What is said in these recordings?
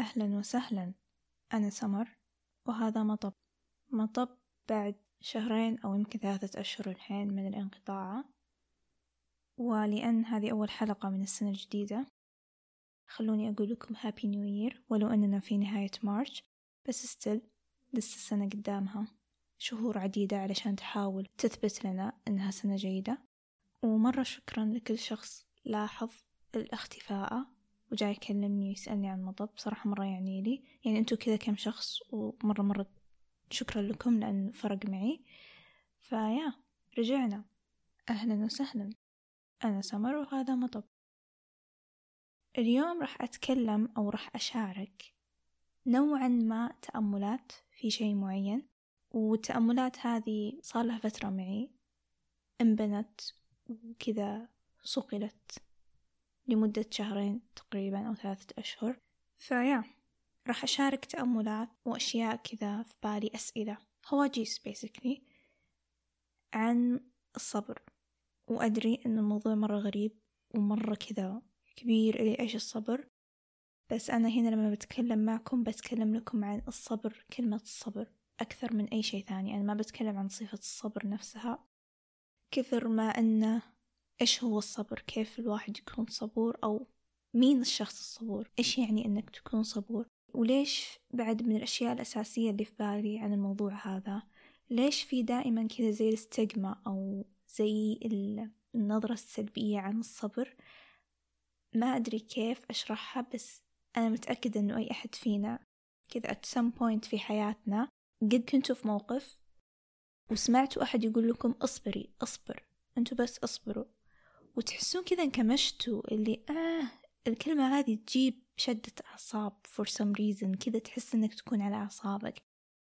أهلا وسهلا. أنا سمر وهذا مطب. مطب بعد شهرين أو يمكن ثلاثة أشهر الحين من الانقطاع. ولأن هذه أول حلقة من السنة الجديدة خلوني أقول لكم happy new year ولو أننا في نهاية March بس still لسه السنة قدامها. شهور عديدة علشان تحاول تثبت لنا أنها سنة جيدة. ومرة شكرا لكل شخص لاحظ الاختفاء. وجاي يكلمني ويسألني عن مطب صراحة مرة يعني لي. يعني انتو كذا كم شخص ومرة مرة شكرا لكم لأن فرق معي. فيا رجعنا. أهلا وسهلا. أنا سمر وهذا مطب. اليوم راح أتكلم أو راح أشارك نوعا ما تأملات في شيء معين. والتأملات هذه صار لها فترة معي. انبنت وكذا صقلت. لمدة شهرين تقريبا أو ثلاثة أشهر. فيا راح أشارك تأملات وأشياء كذا في بالي أسئلة. هواجيس بيسكلي عن الصبر. وأدري أن الموضوع مرة غريب ومرة كذا كبير إلي إيش الصبر. بس أنا هنا لما بتكلم معكم بتكلم لكم عن الصبر كلمة الصبر أكثر من أي شيء ثاني. أنا ما بتكلم عن صفة الصبر نفسها. كثر ما أنه إيش هو الصبر؟ كيف الواحد يكون صبور؟ أو مين الشخص الصبور؟ إيش يعني إنك تكون صبور؟ وليش بعد من الأشياء الأساسية اللي في بالي عن الموضوع هذا؟ ليش في دائما كذا زي الاستجمة أو زي النظرة السلبية عن الصبر؟ ما أدري كيف أشرحها بس أنا متأكدة إنه أي أحد فينا كذا at some point في حياتنا قد كنتوا في موقف وسمعتوا أحد يقول لكم اصبري اصبر أنتوا بس اصبروا. وتحسون كذا انكمشتوا اللي آه الكلمة هذه تجيب شدة أعصاب for some reason كذا تحس إنك تكون على أعصابك.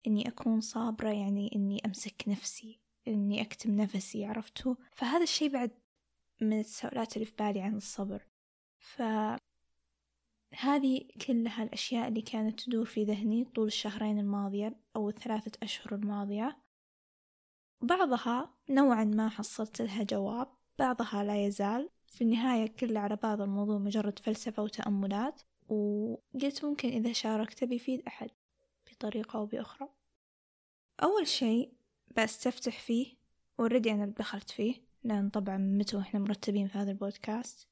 إني أكون صابرة يعني إني أمسك نفسي إني أكتم نفسي عرفتوا؟ فهذا الشي بعد من التساؤلات اللي في بالي عن الصبر. ف هذه كلها الأشياء اللي كانت تدور في ذهني طول الشهرين الماضية أو الثلاثة أشهر الماضية. بعضها نوعا ما حصلت لها جواب. بعضها لا يزال. في النهاية كل على بعض الموضوع مجرد فلسفة وتأملات وقلت ممكن إذا شاركت بيفيد أحد بطريقة أو بأخرى. أول شيء بستفتح فيه already أنا دخلت فيه لأن طبعا متى وإحنا مرتبين في هذا البودكاست.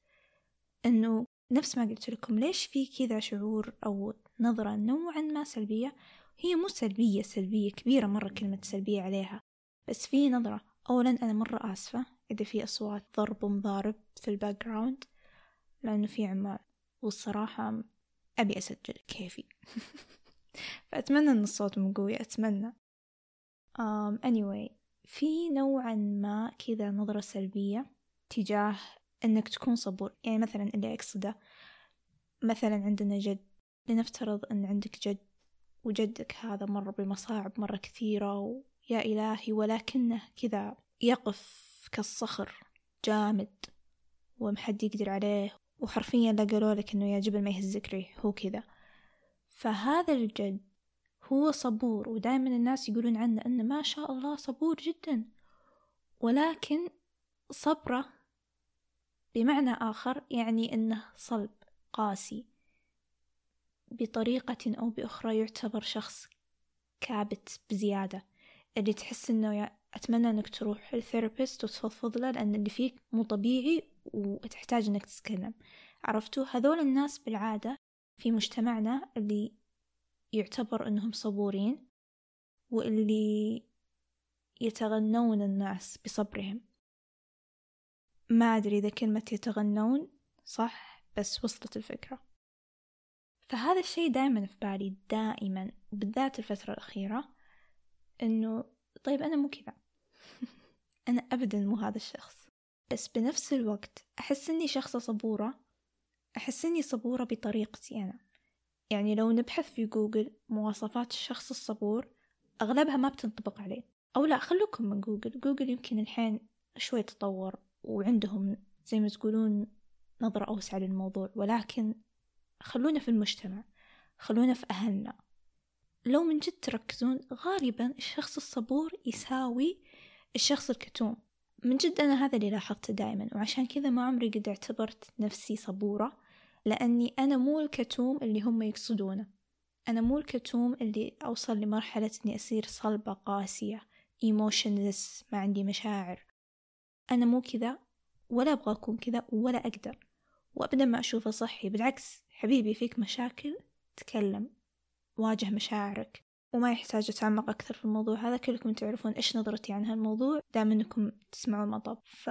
إنه نفس ما قلت لكم ليش في كذا شعور أو نظرة نوعا ما سلبية؟ هي مو سلبية سلبية كبيرة مرة كلمة سلبية عليها بس في نظرة. أولا أنا مرة آسفة. إذا في أصوات ضرب ومضارب في ال background لأنه في عمال. والصراحة أبي أسجل كيفي. فأتمنى أن الصوت مو قوي أتمنى. um, anyway في نوعا ما كذا نظرة سلبية تجاه أنك تكون صبور. يعني مثلا اللي أقصده مثلا عندنا جد. لنفترض أن عندك جد وجدك هذا مر بمصاعب مرة كثيرة ويا إلهي ولكنه كذا يقف كالصخر جامد ومحد يقدر عليه وحرفيا لا قالوا لك إنه يا جبل ما يهزك ريح هو كذا. فهذا الجد هو صبور ودائما الناس يقولون عنه إنه ما شاء الله صبور جدا. ولكن صبره بمعنى آخر يعني أنه صلب قاسي بطريقة أو بأخرى يعتبر شخص كابت بزيادة. اللي تحس أنه أتمنى أنك تروح للثيرابيست وتفضفض له لأن اللي فيك مو طبيعي وتحتاج أنك تتكلم. عرفتوا؟ هذول الناس بالعادة في مجتمعنا اللي يعتبر أنهم صبورين واللي يتغنون الناس بصبرهم. ما أدري إذا كلمة يتغنون صح بس وصلت الفكرة. فهذا الشيء دائما في بالي دائما بالذات الفترة الأخيرة إنه طيب أنا مو كذا. أنا أبدا مو هذا الشخص. بس بنفس الوقت أحس إني شخصة صبورة. أحس إني صبورة بطريقتي أنا. يعني لو نبحث في جوجل مواصفات الشخص الصبور أغلبها ما بتنطبق عليه. أو لا خلوكم من جوجل. جوجل يمكن الحين شوي تطور وعندهم زي ما تقولون نظرة أوسع للموضوع. ولكن خلونا في المجتمع. خلونا في أهلنا. لو من جد تركزون غالبا الشخص الصبور يساوي الشخص الكتوم. من جد أنا هذا اللي لاحظته دائما وعشان كذا ما عمري قد اعتبرت نفسي صبورة لأني أنا مو الكتوم اللي هم يقصدونه. أنا مو الكتوم اللي أوصل لمرحلة إني أصير صلبة قاسية emotionless ما عندي مشاعر. أنا مو كذا ولا أبغى أكون كذا ولا أقدر. وأبدا ما أشوفه صحي. بالعكس حبيبي فيك مشاكل تكلم واجه مشاعرك. وما يحتاج أتعمق أكثر في الموضوع هذا. كلكم تعرفون إيش نظرتي عن هالموضوع. دام إنكم تسمعوا مطب ف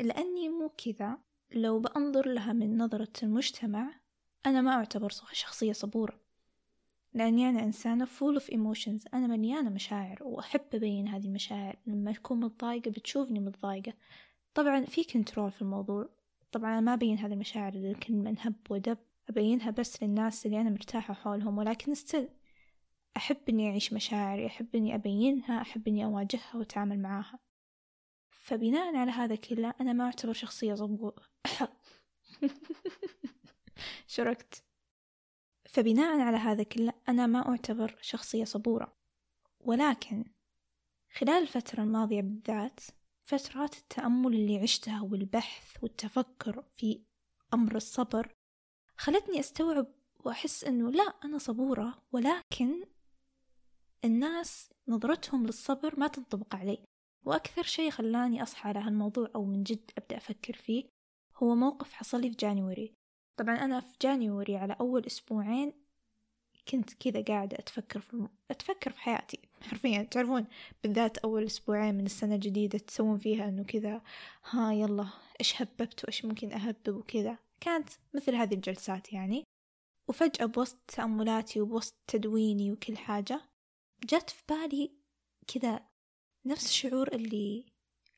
لأني مو كذا. لو بأنظر لها من نظرة المجتمع أنا ما أعتبر شخصية صبورة. لأني أنا إنسانة full of emotions. أنا مليانة مشاعر وأحب أبين هذه المشاعر. لما أكون متضايقة بتشوفني متضايقة. طبعا في كنترول في الموضوع. طبعا أنا ما أبين هذه المشاعر لكل من هب ودب أبينها بس للناس اللي أنا مرتاحة حولهم. ولكن ستيل أحب إني أعيش مشاعري أحب إني أبينها أحب إني أواجهها وأتعامل معاها. فبناء على هذا كله أنا ما أعتبر شخصية صبورة شركت. فبناء على هذا كله أنا ما أعتبر شخصية صبورة. ولكن خلال الفترة الماضية بالذات فترات التأمل اللي عشتها والبحث والتفكر في أمر الصبر خلتني أستوعب وأحس أنه لا أنا صبورة. ولكن الناس نظرتهم للصبر ما تنطبق علي. وأكثر شيء خلاني أصحى على هالموضوع أو من جد أبدأ أفكر فيه هو موقف حصل لي في جانيوري. طبعا أنا في جانيوري على أول أسبوعين كنت كذا قاعدة أتفكر في. أتفكر في حياتي. حرفيا تعرفون بالذات أول أسبوعين من السنة الجديدة تسوون فيها إنه كذا ها يلا إيش هببت وإيش ممكن أهبب وكذا. كانت مثل هذه الجلسات يعني. وفجأة بوسط تأملاتي وبوسط تدويني وكل حاجة جت في بالي كذا نفس الشعور اللي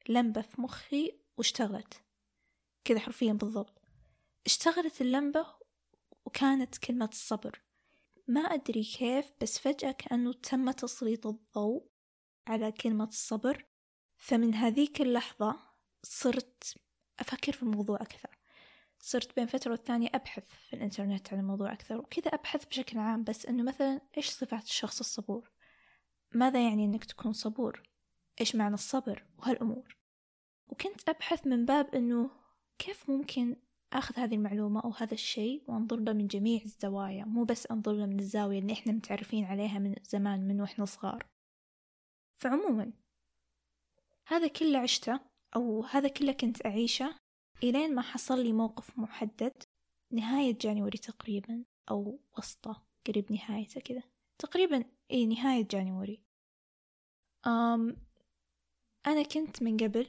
لمبة في مخي واشتغلت. كذا حرفيا بالضبط. اشتغلت اللمبة وكانت كلمة الصبر. ما أدري كيف بس فجأة كأنه تم تسليط الضوء على كلمة الصبر. فمن هذيك اللحظة صرت أفكر في الموضوع أكثر. صرت بين فترة والثانية أبحث في الإنترنت عن الموضوع أكثر وكذا أبحث بشكل عام بس إنه مثلا إيش صفات الشخص الصبور؟ ماذا يعني إنك تكون صبور؟ إيش معنى الصبر وهالأمور؟ وكنت أبحث من باب إنه كيف ممكن أخذ هذه المعلومة أو هذا الشيء وأنظر له من جميع الزوايا مو بس أنظر له من الزاوية اللي إحنا متعرفين عليها من زمان من وإحنا صغار. فعموما هذا كله عشته أو هذا كله كنت أعيشه إلين ما حصل لي موقف محدد نهاية جانوري تقريبا أو وسطة قريب نهايته كذا تقريبا إي نهاية جانوري. أم أنا كنت من قبل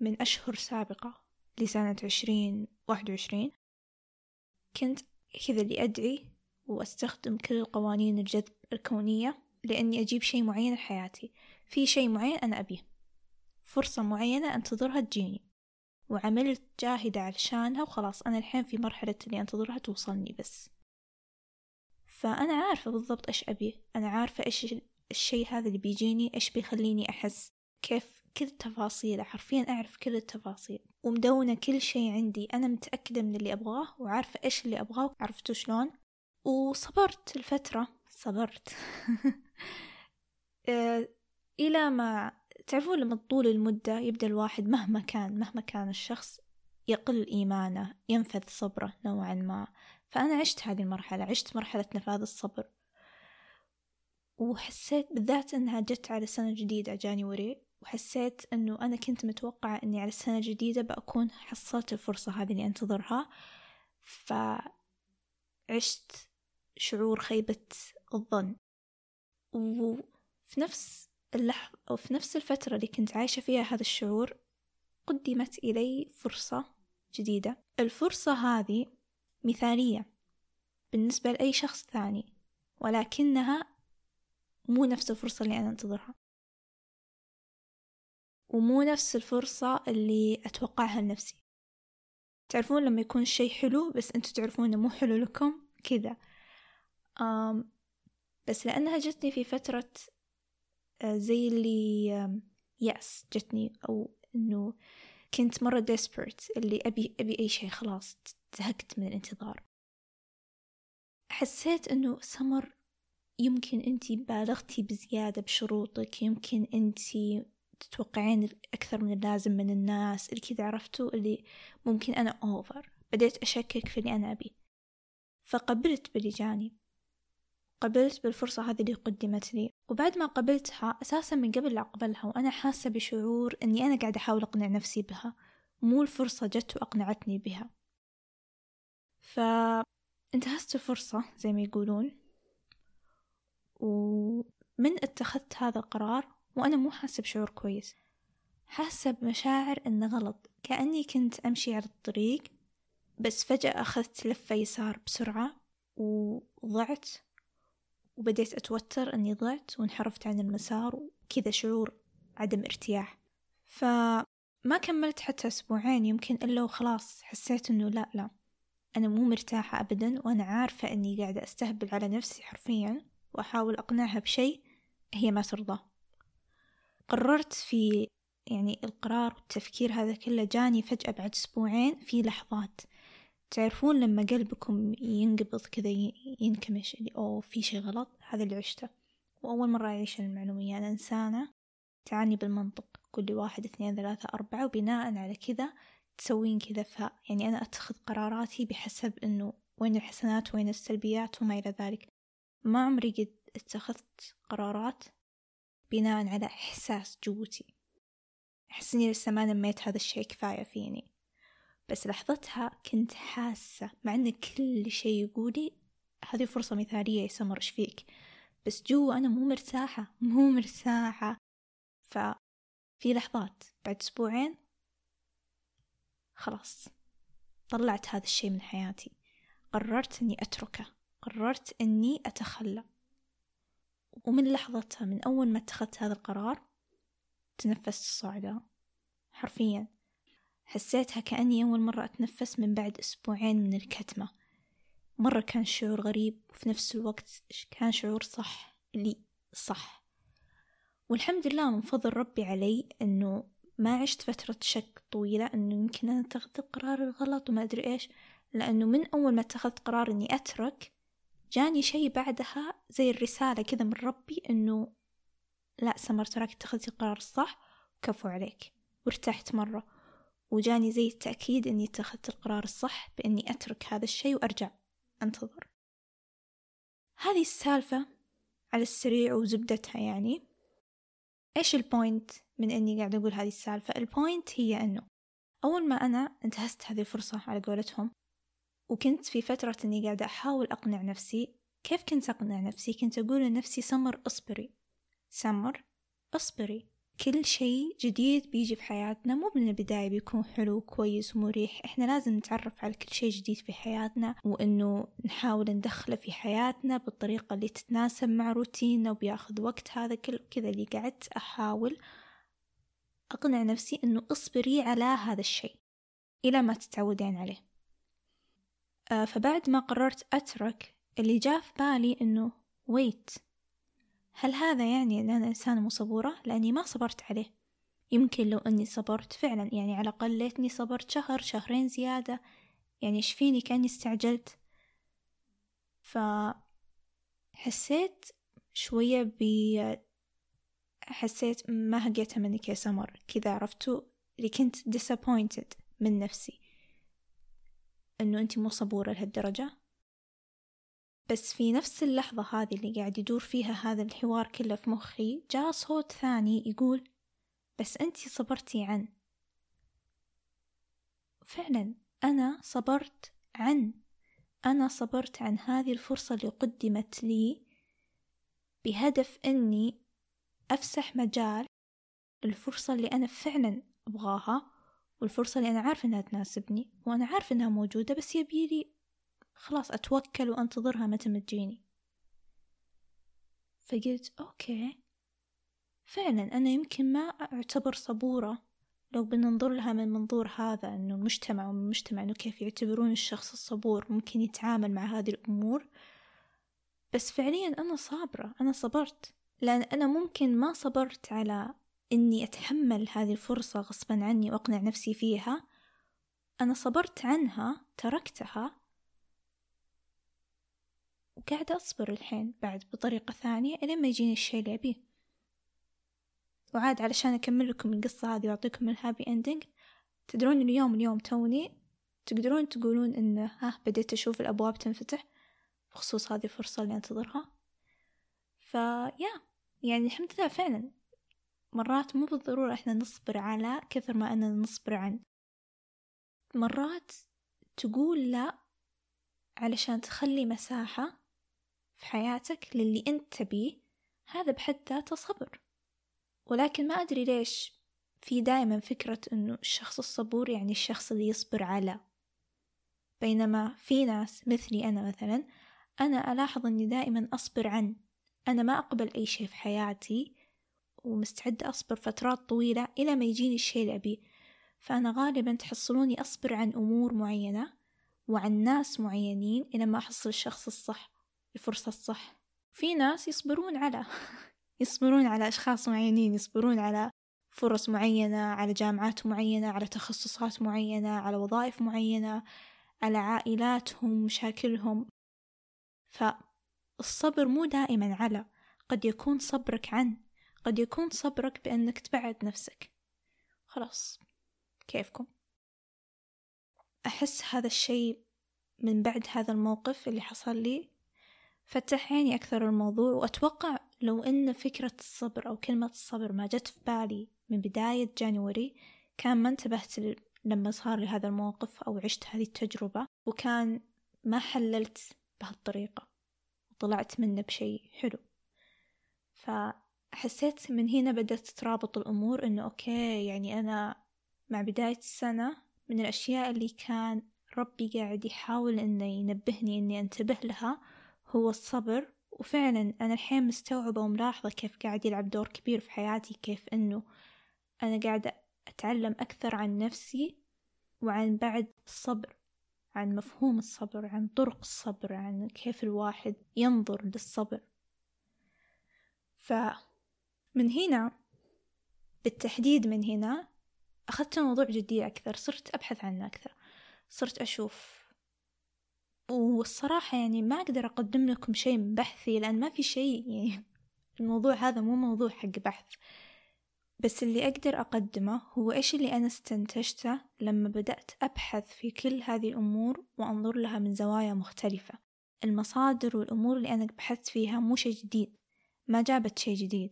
من أشهر سابقة لسنة عشرين واحد وعشرين كنت كذا اللي أدعي وأستخدم كل القوانين الجذب الكونية لأني أجيب شيء معين لحياتي في شيء معين أنا أبيه. فرصة معينة أنتظرها تجيني. وعملت جاهدة علشانها وخلاص أنا الحين في مرحلة اللي أنتظرها توصلني بس. فأنا عارفة بالضبط إيش أبيه أنا عارفة إيش الشيء هذا اللي بيجيني إيش بيخليني أحس. كيف كل التفاصيل حرفيا أعرف كل التفاصيل. ومدونة كل شيء عندي. أنا متأكدة من اللي أبغاه وعارفة إيش اللي أبغاه عرفتوا شلون. وصبرت الفترة. صبرت. آه، إلى ما تعرفون لما طول المدة يبدأ الواحد مهما كان مهما كان الشخص يقل إيمانه ينفذ صبره نوعا ما. فأنا عشت هذه المرحلة عشت مرحلة نفاذ الصبر. وحسيت بالذات أنها جت على سنة جديدة جانيوري وحسيت أنه أنا كنت متوقعة أني على السنة الجديدة بأكون حصلت الفرصة هذه اللي أنتظرها. فعشت شعور خيبة الظن. وفي نفس اللحظة أو في نفس الفترة اللي كنت عايشة فيها هذا الشعور قدمت إلي فرصة جديدة. الفرصة هذه مثالية بالنسبة لأي شخص ثاني ولكنها مو نفس الفرصة اللي أنا أنتظرها. ومو نفس الفرصة اللي أتوقعها لنفسي. تعرفون لما يكون الشي حلو بس أنتوا تعرفون إنه مو حلو لكم كذا. بس لأنها جتني في فترة آه، زي اللي يأس جتني أو إنه كنت مرة desperate اللي أبي أبي أي شيء خلاص. زهقت من الانتظار. حسيت إنه سمر يمكن أنتي بالغتي بزيادة بشروطك يمكن أنتي تتوقعين أكثر من اللازم من الناس اللي كذا عرفتوا اللي ممكن أنا أوفر بديت أشكك في اللي أنا أبيه فقبلت باللي جاني قبلت بالفرصة هذه اللي قدمت لي. وبعد ما قبلتها أساسا من قبل لا أقبلها وأنا حاسة بشعور أني أنا قاعدة أحاول أقنع نفسي بها. مو الفرصة جت وأقنعتني بها. فانتهزت الفرصة زي ما يقولون. ومن اتخذت هذا القرار وأنا مو حاسة بشعور كويس. حاسة بمشاعر إنه غلط. كأني كنت أمشي على الطريق بس فجأة أخذت لفة يسار بسرعة وضعت وبديت أتوتر أني ضعت وانحرفت عن المسار وكذا شعور عدم ارتياح. فما كملت حتى أسبوعين يمكن إلا وخلاص حسيت أنه لا لا. أنا مو مرتاحة أبدا وأنا عارفة أني قاعدة أستهبل على نفسي حرفيا وأحاول أقنعها بشيء هي ما ترضى. قررت في يعني القرار والتفكير هذا كله جاني فجأة بعد أسبوعين في لحظات. تعرفون لما قلبكم ينقبض كذا ينكمش اللي أوه في شي غلط؟ هذا اللي عشته. وأول مرة أعيش المعلومية. أنا إنسانة تعاني بالمنطق. كل واحد اثنين ثلاثة أربعة وبناء على كذا تسوين كذا ف يعني أنا أتخذ قراراتي بحسب إنه وين الحسنات وين السلبيات وما إلى ذلك. ما عمري قد اتخذت قرارات بناء على إحساس جوتي. أحس إني لسه ما نميت هذا الشيء كفاية فيني. بس لحظتها كنت حاسة مع إن كل شيء يقولي هذه فرصة مثالية يا سمر إيش فيك؟ بس جوا أنا مو مرتاحة مو مرتاحة. ففي لحظات بعد أسبوعين خلاص طلعت هذا الشيء من حياتي. قررت إني أتركه. قررت إني أتخلى. ومن لحظتها من أول ما اتخذت هذا القرار تنفست الصعدة. حرفيا حسيتها كأني أول مرة أتنفس من بعد أسبوعين من الكتمة. مرة كان شعور غريب وفي نفس الوقت كان شعور صح لي صح. والحمد لله من فضل ربي علي أنه ما عشت فترة شك طويلة أنه يمكن أنا اتخذت القرار الغلط وما أدري إيش لأنه من أول ما اتخذت قرار أني أترك جاني شي بعدها زي الرسالة كذا من ربي أنه لا سمر تراك اتخذتي القرار الصح وكفو عليك. وارتحت مرة. وجاني زي التأكيد أني اتخذت القرار الصح بأني أترك هذا الشي وأرجع أنتظر. هذه السالفة على السريع وزبدتها يعني. إيش ال point من أني قاعدة أقول هذه السالفة. ال point هي أنه أول ما أنا انتهزت هذه الفرصة على قولتهم وكنت في فترة أني قاعدة أحاول أقنع نفسي. كيف كنت أقنع نفسي؟ كنت أقول لنفسي سمر أصبري سمر أصبري. كل شيء جديد بيجي في حياتنا مو من البداية بيكون حلو وكويس ومريح. إحنا لازم نتعرف على كل شيء جديد في حياتنا وإنه نحاول ندخله في حياتنا بالطريقة اللي تتناسب مع روتيننا وبياخذ وقت. هذا كل كذا اللي قعدت أحاول أقنع نفسي أنه اصبري على هذا الشيء إلى ما تتعودين عليه. آه فبعد ما قررت أترك اللي جاء في بالي أنه ويت هل هذا يعني أن أنا إنسانة مو صبورة؟ لأني ما صبرت عليه. يمكن لو أني صبرت فعلا يعني على الأقل ليتني صبرت شهر شهرين زيادة يعني إيش فيني؟ كأني استعجلت. فحسيت شوية حسيت ما هقيتها منك يا سمر. كذا عرفتوا اللي كنت disappointed من نفسي. إنه انتي مو صبورة لهالدرجة؟ بس في نفس اللحظة هذه اللي قاعد يدور فيها هذا الحوار كله في مخي جاء صوت ثاني يقول بس أنتي صبرتي عن. فعلا أنا صبرت عن. أنا صبرت عن هذه الفرصة اللي قدمت لي بهدف أني أفسح مجال الفرصة اللي أنا فعلا أبغاها والفرصة اللي أنا عارفة أنها تناسبني وأنا عارفة أنها موجودة بس يبيلي خلاص أتوكل وأنتظرها متى ما تجيني. فقلت أوكي. فعلا أنا يمكن ما أعتبر صبورة لو بننظر لها من منظور هذا أنه المجتمع ومن المجتمع أنه كيف يعتبرون الشخص الصبور ممكن يتعامل مع هذه الأمور. بس فعليا أنا صابرة أنا صبرت. لأن أنا ممكن ما صبرت على إني أتحمل هذه الفرصة غصبا عني وأقنع نفسي فيها. أنا صبرت عنها تركتها وقاعدة أصبر الحين بعد بطريقة ثانية إلين ما يجيني الشي اللي أبيه. وعاد علشان أكمل لكم القصة هذه وأعطيكم ال happy ending تدرون اليوم اليوم توني تقدرون تقولون إنه ها بديت أشوف الأبواب تنفتح بخصوص هذه الفرصة اللي أنتظرها. فيا يعني الحمد لله فعلا. مرات مو بالضرورة إحنا نصبر على كثر ما أننا نصبر عن مرات تقول لا علشان تخلي مساحة في حياتك للي أنت تبيه هذا بحد ذاته صبر. ولكن ما أدري ليش في دائما فكرة أنه الشخص الصبور يعني الشخص اللي يصبر على. بينما في ناس مثلي أنا مثلا أنا ألاحظ أني دائما أصبر عن أنا ما أقبل أي شيء في حياتي ومستعدة أصبر فترات طويلة إلى ما يجيني الشيء اللي أبيه. فأنا غالبا تحصلوني أصبر عن أمور معينة وعن ناس معينين إلى ما أحصل الشخص الصح الفرصة الصح. في ناس يصبرون على يصبرون على أشخاص معينين يصبرون على فرص معينة على جامعات معينة على تخصصات معينة على وظائف معينة على عائلاتهم مشاكلهم. فالصبر مو دائما على قد يكون صبرك عن قد يكون صبرك بأنك تبعد نفسك. خلاص كيفكم؟ أحس هذا الشيء من بعد هذا الموقف اللي حصل لي. فتح عيني أكثر الموضوع وأتوقع لو أن فكرة الصبر أو كلمة الصبر ما جت في بالي من بداية جانوري كان ما انتبهت لما صار لي هذا الموقف أو عشت هذه التجربة وكان ما حللت بهالطريقة. وطلعت منه بشيء حلو. فحسيت من هنا بدأت تترابط الأمور إنه أوكي يعني أنا مع بداية السنة من الأشياء اللي كان ربي قاعد يحاول إنه ينبهني إني أنتبه لها هو الصبر. وفعلا أنا الحين مستوعبة وملاحظة كيف قاعد يلعب دور كبير في حياتي كيف إنه أنا قاعدة أتعلم أكثر عن نفسي وعن بعد الصبر. عن مفهوم الصبر عن طرق الصبر عن كيف الواحد ينظر للصبر. فمن هنا بالتحديد من هنا أخذت الموضوع جدية أكثر صرت أبحث عنه أكثر. صرت أشوف. والصراحة يعني ما أقدر أقدم لكم شيء بحثي لأن ما في شيء يعني الموضوع هذا مو موضوع حق بحث. بس اللي أقدر أقدمه هو إيش اللي أنا استنتجته لما بدأت أبحث في كل هذه الأمور وأنظر لها من زوايا مختلفة. المصادر والأمور اللي أنا بحثت فيها مو شيء جديد ما جابت شيء جديد.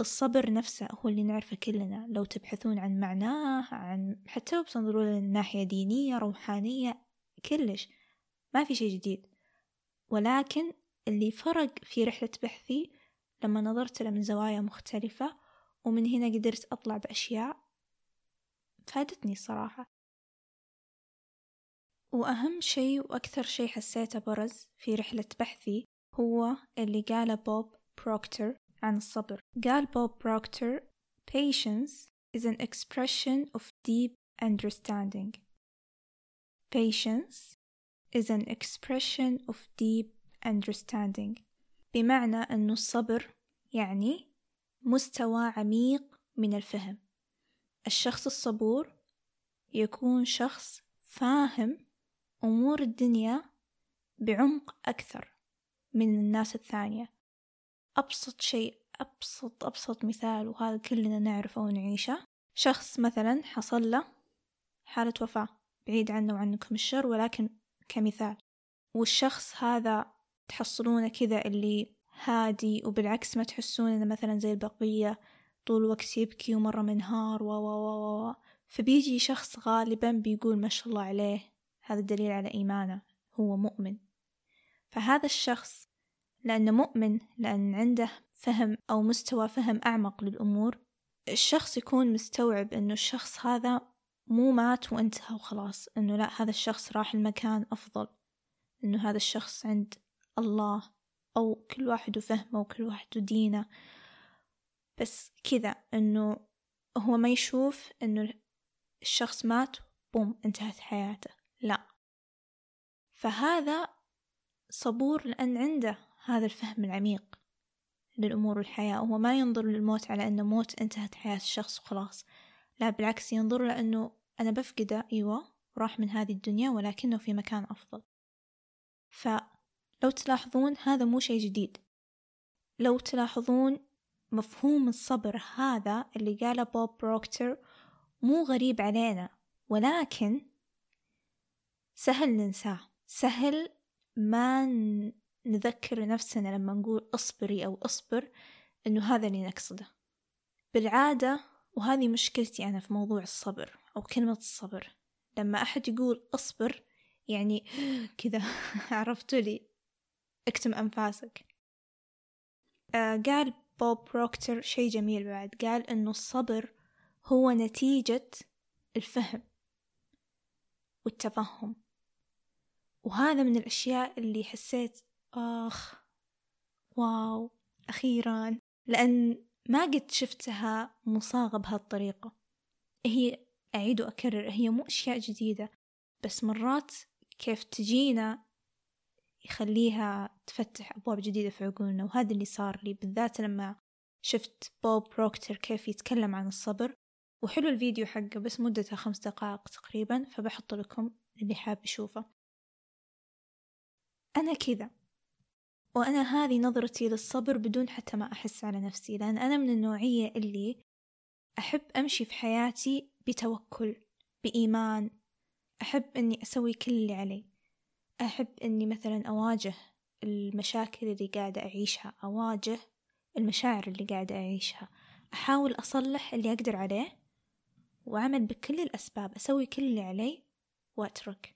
الصبر نفسه هو اللي نعرفه كلنا. لو تبحثون عن معناه عن حتى لو بتنظرون من ناحية دينية روحانية كلش ما في شيء جديد. ولكن اللي فرق في رحلة بحثي لما نظرت له من زوايا مختلفة ومن هنا قدرت أطلع بأشياء فادتني الصراحة. وأهم شيء وأكثر شيء حسيته برز في رحلة بحثي هو اللي قاله بوب بروكتر عن الصبر. قال بوب بروكتر Patience is an expression of deep understanding. Patience is an expression of deep understanding. بمعنى أنه الصبر يعني مستوى عميق من الفهم. الشخص الصبور يكون شخص فاهم أمور الدنيا بعمق أكثر من الناس الثانية. أبسط شيء أبسط أبسط مثال وهذا كلنا نعرفه ونعيشه. شخص مثلا حصل له حالة وفاة بعيد عنه وعنكم الشر ولكن كمثال. والشخص هذا تحصلونه كذا اللي هادي وبالعكس ما تحسون إنه مثلا زي البقية طول الوقت يبكي ومرة منهار و و و فبيجي شخص غالبا بيقول ما شاء الله عليه هذا دليل على إيمانه هو مؤمن. فهذا الشخص لأنه مؤمن لأن عنده فهم أو مستوى فهم أعمق للأمور الشخص يكون مستوعب إنه الشخص هذا مو مات وانتهى وخلاص إنه لا هذا الشخص راح المكان أفضل إنه هذا الشخص عند الله. أو كل واحد وفهمه وكل واحد ودينه بس كذا إنه هو ما يشوف إنه الشخص مات بوم انتهت حياته. لا. فهذا صبور لأن عنده هذا الفهم العميق للأمور والحياة. هو ما ينظر للموت على أنه موت انتهت حياة الشخص وخلاص. لا بالعكس ينظر لأنه أنا بفقده أيوة راح من هذه الدنيا ولكنه في مكان أفضل. فلو تلاحظون هذا مو شيء جديد. لو تلاحظون مفهوم الصبر هذا اللي قاله بوب بروكتر مو غريب علينا ولكن سهل ننساه. سهل ما نذكر نفسنا لما نقول اصبري أو اصبر إنه هذا اللي نقصده. بالعادة وهذه مشكلتي أنا في موضوع الصبر أو كلمة الصبر لما أحد يقول اصبر يعني كذا عرفتوا لي؟ اكتم أنفاسك. آه قال بوب بروكتر شيء جميل بعد. قال إنه الصبر هو نتيجة الفهم والتفهم. وهذا من الأشياء اللي حسيت آخ واو أخيرا. لأن ما قد شفتها مصاغة بهالطريقة. هي أعيد وأكرر هي مو أشياء جديدة. بس مرات كيف تجينا يخليها تفتح أبواب جديدة في عقولنا. وهذا اللي صار لي بالذات لما شفت بوب بروكتر كيف يتكلم عن الصبر. وحلو الفيديو حقه بس مدته خمس دقائق تقريبا فبحط لكم اللي حاب يشوفه. أنا كذا. وأنا هذه نظرتي للصبر بدون حتى ما أحس على نفسي لأن أنا من النوعية اللي أحب أمشي في حياتي بتوكل بإيمان. أحب أني أسوي كل اللي علي. أحب أني مثلا أواجه المشاكل اللي قاعدة أعيشها أواجه المشاعر اللي قاعدة أعيشها. أحاول أصلح اللي أقدر عليه وأعمل بكل الأسباب أسوي كل اللي علي وأترك.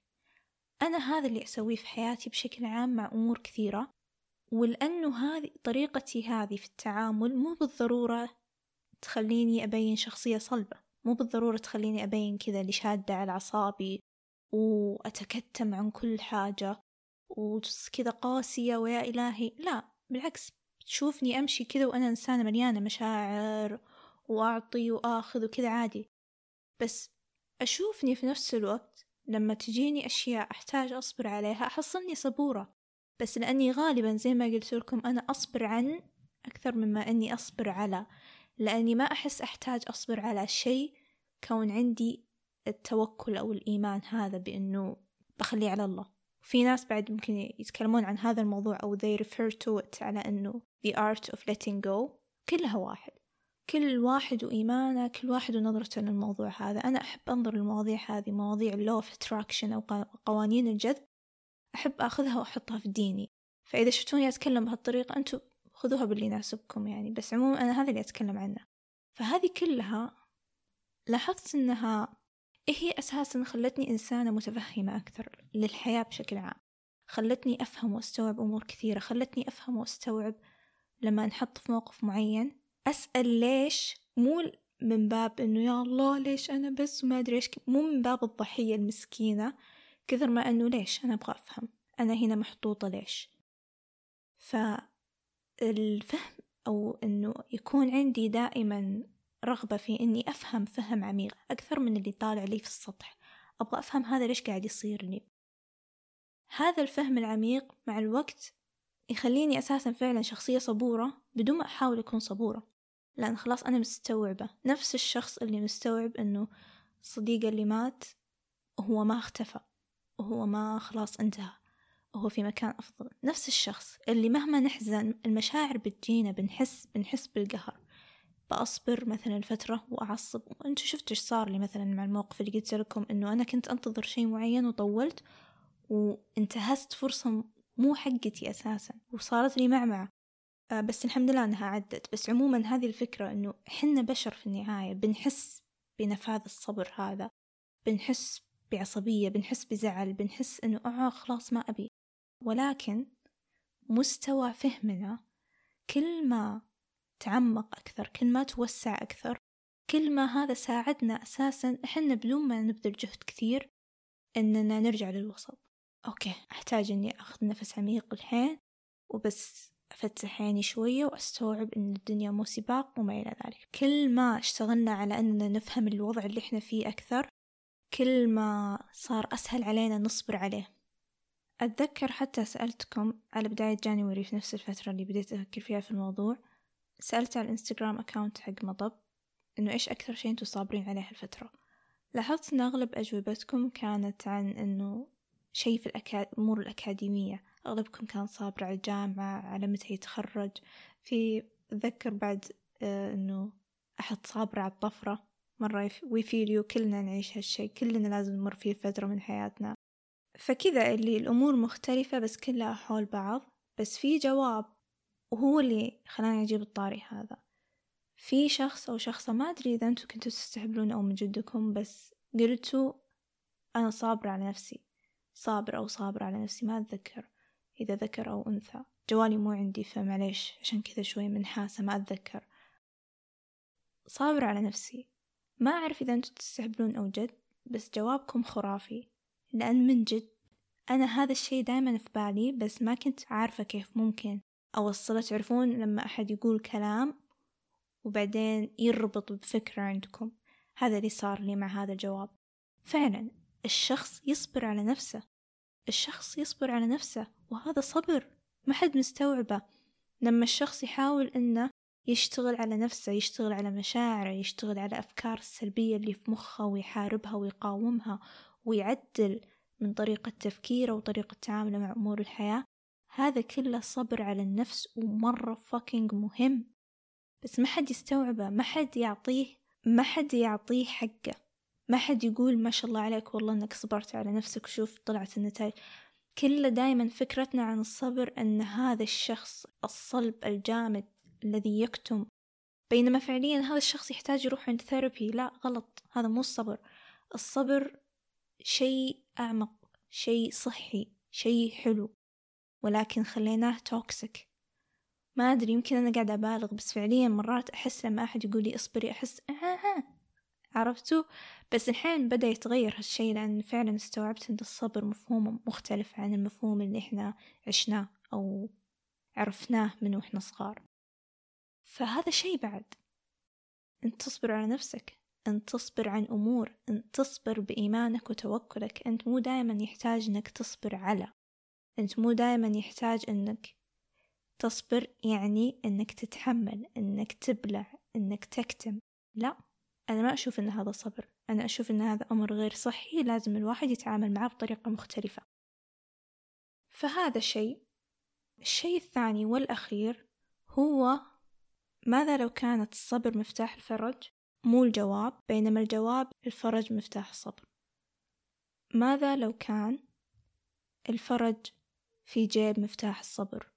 أنا هذا اللي أسويه في حياتي بشكل عام مع أمور كثيرة ولأنه هذه طريقتي هذه في التعامل مو بالضرورة تخليني أبين شخصية صلبة مو بالضرورة تخليني أبين كذا اللي شادة على أعصابي. وأتكتم عن كل حاجة وكذا قاسية ويا إلهي. لا بالعكس تشوفني أمشي كذا وأنا إنسانة مليانة مشاعر وأعطي وآخذ وكذا عادي. بس أشوفني في نفس الوقت لما تجيني أشياء أحتاج أصبر عليها أحصلني صبورة. بس لأني غالبا زي ما قلت لكم أنا أصبر عن أكثر مما أني أصبر على لأني ما أحس أحتاج أصبر على شيء كون عندي التوكل أو الإيمان هذا بأنه بخليه على الله. في ناس بعد ممكن يتكلمون عن هذا الموضوع أو they refer to it على أنه the art of letting go كلها واحد. كل واحد وإيمانه كل واحد ونظرته للموضوع هذا. أنا أحب أنظر للمواضيع هذه مواضيع law of attraction أو قوانين الجذب أحب أخذها وأحطها في ديني. فإذا شفتوني أتكلم بهالطريقة أنتم خذوها باللي يناسبكم يعني. بس عموما أنا هذا اللي أتكلم عنه. فهذه كلها لاحظت أنها إيه هي أساسا خلتني إنسانة متفهمة أكثر للحياة بشكل عام؟ خلتني أفهم وأستوعب أمور كثيرة خلتني أفهم وأستوعب لما نحط في موقف معين أسأل ليش؟ مو من باب إنه يا الله ليش أنا بس وما أدري إيش مو من باب الضحية المسكينة كثر ما إنه ليش أنا أبغى أفهم؟ أنا هنا محطوطة ليش؟ فالفهم أو إنه يكون عندي دائما رغبة في إني أفهم فهم عميق أكثر من اللي طالع لي في السطح. أبغى أفهم هذا ليش قاعد يصير لي. هذا الفهم العميق مع الوقت يخليني أساسا فعلا شخصية صبورة بدون ما أحاول أكون صبورة. لأن خلاص أنا مستوعبة. نفس الشخص اللي مستوعب إنه صديقه اللي مات هو ما اختفى. وهو ما خلاص انتهى. وهو في مكان أفضل. نفس الشخص اللي مهما نحزن المشاعر بتجينا بنحس بنحس بالقهر. بأصبر مثلا فترة وأعصب. وأنتوا شفتوا إيش صار لي مثلا مع الموقف اللي قلت لكم إنه أنا كنت أنتظر شيء معين وطولت وانتهزت فرصة مو حقتي أساسا وصارت لي معمعة. آه بس الحمد لله أنها عدت. بس عموما هذه الفكرة إنه حنا بشر في النهاية بنحس بنفاذ الصبر هذا بنحس بعصبية بنحس بزعل بنحس إنه آه خلاص ما أبي. ولكن مستوى فهمنا كل ما تعمق أكثر كل ما توسع أكثر كل ما هذا ساعدنا أساسا. إحنا بدون ما نبذل جهد كثير إننا نرجع للوسط. أوكي أحتاج إني أخذ نفس عميق الحين وبس أفتح عيني شوية وأستوعب إن الدنيا مو سباق وما إلى ذلك. كل ما اشتغلنا على أننا نفهم الوضع اللي إحنا فيه أكثر كل ما صار أسهل علينا نصبر عليه. أتذكر حتى سألتكم على بداية جانيوري في نفس الفترة اللي بديت أفكر فيها في الموضوع. سألت على الانستغرام أكاونت حق مطب إنه إيش أكثر شي إنتوا صابرين عليه هالفترة. لاحظت إن أغلب أجوبتكم كانت عن إنه شي في الأمور الأكاديمية. أغلبكم كان صابر على الجامعة على متى يتخرج. في أتذكر بعد آه إنه أحد صابر على الطفرة. مرة ويفيليو كلنا نعيش هالشي. كلنا لازم نمر فيه فترة من حياتنا. فكذا اللي الأمور مختلفة بس كلها حول بعض. بس في جواب وهو اللي خلاني أجيب الطاري هذا. في شخص أو شخصة ما أدري إذا أنتوا كنتوا تستهبلون أو من جدكم بس قلتوا أنا صابرة على نفسي. صابرة أو صابرة على نفسي ما أتذكر إذا ذكر أو أنثى. جوالي مو عندي فمعليش عشان كذا شوي منحاسة ما أتذكر. صابرة على نفسي. ما أعرف إذا أنتوا تستهبلون أو جد بس جوابكم خرافي. لأن من جد أنا هذا الشي دايما في بالي بس ما كنت عارفة كيف ممكن. أوصله تعرفون لما أحد يقول كلام وبعدين يربط بفكرة عندكم. هذا اللي صار لي مع هذا الجواب. فعلا الشخص يصبر على نفسه. الشخص يصبر على نفسه وهذا صبر. ما حد مستوعبه. لما الشخص يحاول إنه يشتغل على نفسه يشتغل على مشاعره يشتغل على أفكار السلبية اللي في مخه ويحاربها ويقاومها ويعدل من طريقة تفكيره وطريقة تعامله مع أمور الحياة هذا كله صبر على النفس ومرة فاكينج مهم. بس ما حد يستوعبه ما حد يعطيه ما حد يعطيه حقه. ما حد يقول ما شاء الله عليك والله إنك صبرت على نفسك وشوف طلعت النتائج. كله دايما فكرتنا عن الصبر إن هذا الشخص الصلب الجامد الذي يكتم. بينما فعليا هذا الشخص يحتاج يروح عند therapy لا غلط. هذا مو الصبر. الصبر شيء أعمق شيء صحي شيء حلو. ولكن خليناه toxic ما أدري يمكن أنا قاعدة أبالغ بس فعليا مرات أحس لما أحد يقول لي اصبري أحس آه آه عرفتوا؟ بس الحين بدأ يتغير هالشي لأن فعلا استوعبت أن الصبر مفهوم مختلف عن المفهوم اللي إحنا عشناه أو عرفناه من وإحنا صغار. فهذا شيء بعد. أنت تصبر على نفسك أن تصبر عن أمور أن تصبر بإيمانك وتوكلك. أنت مو دائما يحتاج أنك تصبر على. أنت مو دائما يحتاج أنك تصبر يعني أنك تتحمل أنك تبلع أنك تكتم. لا أنا ما أشوف أن هذا صبر. أنا أشوف أن هذا أمر غير صحي لازم الواحد يتعامل معه بطريقة مختلفة. فهذا شيء الشيء الثاني والأخير هو ماذا لو كانت الصبر مفتاح الفرج؟ مو الجواب بينما الجواب الفرج مفتاح الصبر. ماذا لو كان الفرج في جيب مفتاح الصبر.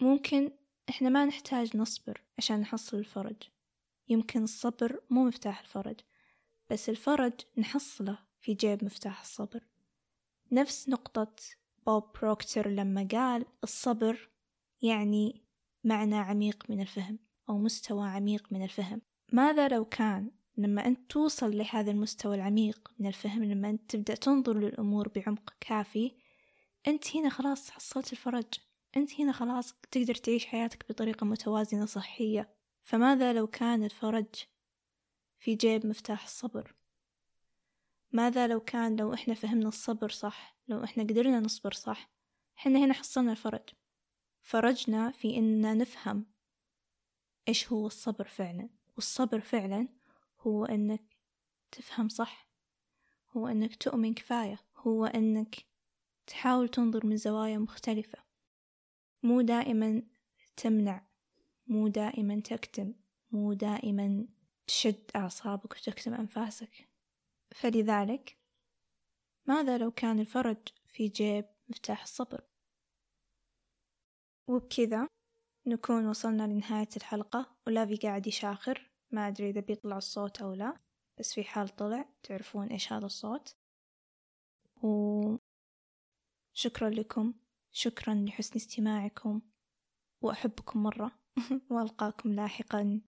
ممكن إحنا ما نحتاج نصبر عشان نحصل الفرج. يمكن الصبر مو مفتاح الفرج بس الفرج نحصله في جيب مفتاح الصبر. نفس نقطة بوب بروكتر لما قال الصبر يعني معنى عميق من الفهم أو مستوى عميق من الفهم. ماذا لو كان لما أنت توصل لهذا المستوى العميق من الفهم لما أنت تبدأ تنظر للأمور بعمق كافي أنت هنا خلاص حصلت الفرج. أنت هنا خلاص تقدر تعيش حياتك بطريقة متوازنة صحية. فماذا لو كان الفرج في جيب مفتاح الصبر؟ ماذا لو كان لو إحنا فهمنا الصبر صح لو إحنا قدرنا نصبر صح إحنا هنا حصلنا الفرج. فرجنا في إننا نفهم إيش هو الصبر فعلا. والصبر فعلا هو إنك تفهم صح هو إنك تؤمن كفاية هو إنك تحاول تنظر من زوايا مختلفة. مو دائما تمنع مو دائما تكتم مو دائما تشد أعصابك وتكتم أنفاسك. فلذلك ماذا لو كان الفرج في جيب مفتاح الصبر؟ وبكذا نكون وصلنا لنهاية الحلقة ولافي قاعد يشاخر. ما أدري إذا بيطلع الصوت أو لا بس في حال طلع تعرفون إيش هذا الصوت. وشكرا لكم شكرا لحسن استماعكم وأحبكم مرة وألقاكم لاحقا.